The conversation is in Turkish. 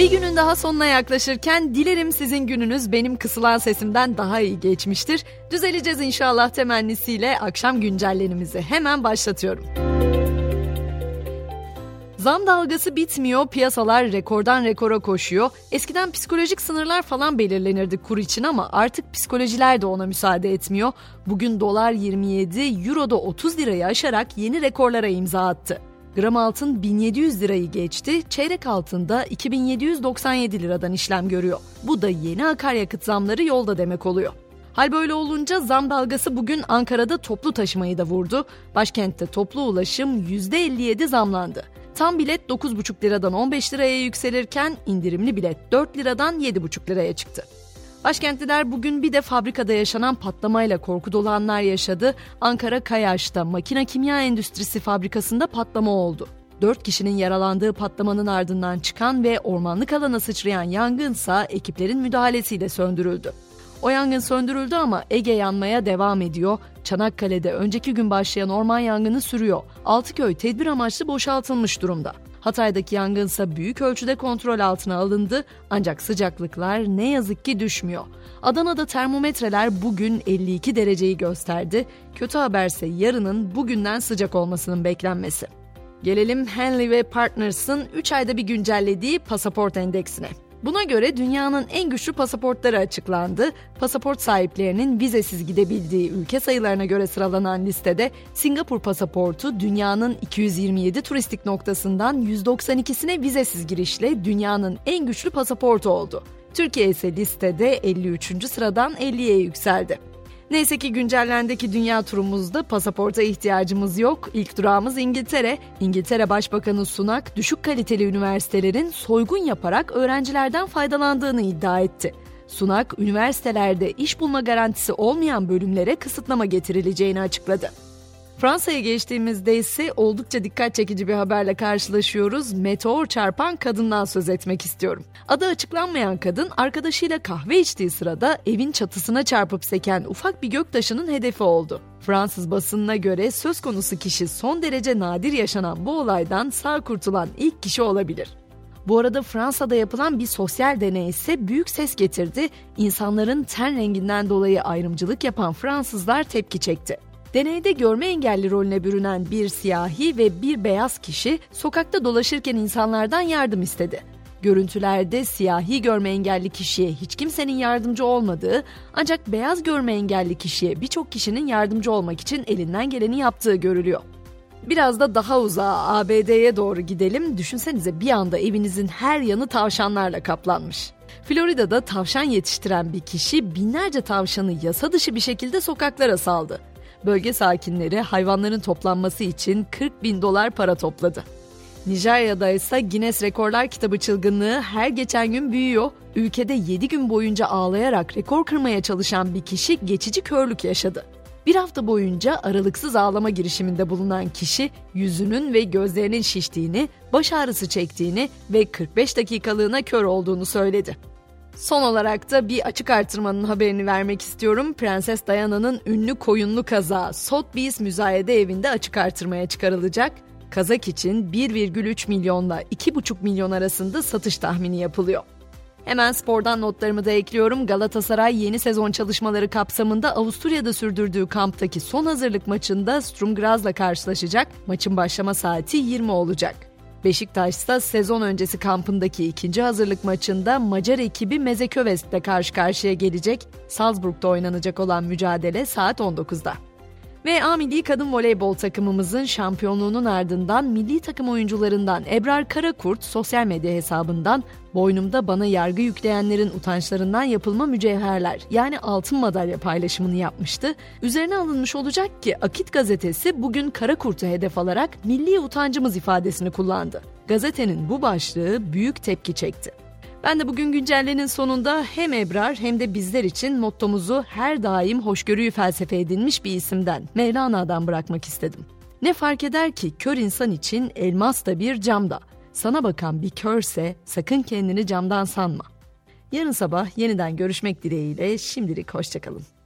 Bir günün daha sonuna yaklaşırken dilerim sizin gününüz benim kısılan sesimden daha iyi geçmiştir. Düzeleceğiz inşallah temennisiyle akşam güncellenimizi hemen başlatıyorum. Zam dalgası bitmiyor, piyasalar rekordan rekora koşuyor. Eskiden psikolojik sınırlar falan belirlenirdi kur için ama artık psikolojiler de ona müsaade etmiyor. Bugün dolar 27, euro da 30 lirayı aşarak yeni rekorlara imza attı. Gram altın 1700 lirayı geçti, çeyrek altında 2797 liradan işlem görüyor. Bu da yeni akaryakıt zamları yolda demek oluyor. Hal böyle olunca zam dalgası bugün Ankara'da toplu taşımayı da vurdu. Başkentte toplu ulaşım %57 zamlandı. Tam bilet 9,5 liradan 15 liraya yükselirken indirimli bilet 4 liradan 7,5 liraya çıktı. Başkentliler bugün bir de fabrikada yaşanan patlamayla korku dolu anlar yaşadı. Ankara Kayaş'ta makine kimya endüstrisi fabrikasında patlama oldu. 4 kişinin yaralandığı patlamanın ardından çıkan ve ormanlık alana sıçrayan yangınsa ekiplerin müdahalesiyle söndürüldü. O yangın söndürüldü ama Ege yanmaya devam ediyor. Çanakkale'de önceki gün başlayan orman yangını sürüyor. Altıköy tedbir amaçlı boşaltılmış durumda. Hatay'daki yangınsa büyük ölçüde kontrol altına alındı ancak sıcaklıklar ne yazık ki düşmüyor. Adana'da termometreler bugün 52 dereceyi gösterdi. Kötü haberse yarının bugünden sıcak olmasının beklenmesi. Gelelim Henley ve Partners'ın 3 ayda bir güncellediği pasaport endeksine. Buna göre dünyanın en güçlü pasaportları açıklandı. Pasaport sahiplerinin vizesiz gidebildiği ülke sayılarına göre sıralanan listede Singapur pasaportu dünyanın 227 turistik noktasından 192'sine vizesiz girişle dünyanın en güçlü pasaportu oldu. Türkiye ise listede 53. sıradan 50'ye yükseldi. Neyse ki güncellendeki dünya turumuzda pasaporta ihtiyacımız yok. İlk durağımız İngiltere. İngiltere Başbakanı Sunak düşük kaliteli üniversitelerin soygun yaparak öğrencilerden faydalandığını iddia etti. Sunak, üniversitelerde iş bulma garantisi olmayan bölümlere kısıtlama getirileceğini açıkladı. Fransa'ya geçtiğimizde ise oldukça dikkat çekici bir haberle karşılaşıyoruz. Meteor çarpan kadından söz etmek istiyorum. Adı açıklanmayan kadın arkadaşıyla kahve içtiği sırada evin çatısına çarpıp seken ufak bir göktaşının hedefi oldu. Fransız basınına göre söz konusu kişi son derece nadir yaşanan bu olaydan sağ kurtulan ilk kişi olabilir. Bu arada Fransa'da yapılan bir sosyal deney ise büyük ses getirdi. İnsanların ten renginden dolayı ayrımcılık yapan Fransızlar tepki çekti. Deneyde görme engelli rolüne bürünen bir siyahi ve bir beyaz kişi sokakta dolaşırken insanlardan yardım istedi. Görüntülerde siyahi görme engelli kişiye hiç kimsenin yardımcı olmadığı ancak beyaz görme engelli kişiye birçok kişinin yardımcı olmak için elinden geleni yaptığı görülüyor. Biraz da daha uzağa ABD'ye doğru gidelim. Düşünsenize bir anda evinizin her yanı tavşanlarla kaplanmış. Florida'da tavşan yetiştiren bir kişi binlerce tavşanı yasa dışı bir şekilde sokaklara saldı. Bölge sakinleri hayvanların toplanması için 40 bin dolar para topladı. Nijerya'da ise Guinness Rekorlar kitabı çılgınlığı her geçen gün büyüyor. Ülkede 7 gün boyunca ağlayarak rekor kırmaya çalışan bir kişi geçici körlük yaşadı. Bir hafta boyunca aralıksız ağlama girişiminde bulunan kişi yüzünün ve gözlerinin şiştiğini, baş ağrısı çektiğini ve 45 dakikalığına kör olduğunu söyledi. Son olarak da bir açık artırmanın haberini vermek istiyorum. Prenses Diana'nın ünlü koyunlu kazağı Sotheby's müzayede evinde açık artırmaya çıkarılacak. Kazak için 1,3 milyonla 2,5 milyon arasında satış tahmini yapılıyor. Hemen spordan notlarımı da ekliyorum. Galatasaray yeni sezon çalışmaları kapsamında Avusturya'da sürdürdüğü kamptaki son hazırlık maçında Sturm Graz'la karşılaşacak. Maçın başlama saati 20 olacak. Beşiktaş ise sezon öncesi kampındaki ikinci hazırlık maçında Macar ekibi Mezeköves'le karşı karşıya gelecek. Salzburg'da oynanacak olan mücadele saat 19'da. Ve A Milli Kadın Voleybol takımımızın şampiyonluğunun ardından milli takım oyuncularından Ebrar Karakurt sosyal medya hesabından boynumda bana yargı yükleyenlerin utançlarından yapılma mücevherler yani altın madalya paylaşımını yapmıştı. Üzerine alınmış olacak ki Akit gazetesi bugün Karakurt'u hedef alarak milli utancımız ifadesini kullandı. Gazetenin bu başlığı büyük tepki çekti. Ben de bugün güncellenin sonunda hem Ebrar hem de bizler için mottomuzu her daim hoşgörüyü felsefe edinmiş bir isimden Mevlana'dan bırakmak istedim. Ne fark eder ki kör insan için elmas da bir camda. Sana bakan bir körse sakın kendini camdan sanma. Yarın sabah yeniden görüşmek dileğiyle şimdilik hoşçakalın.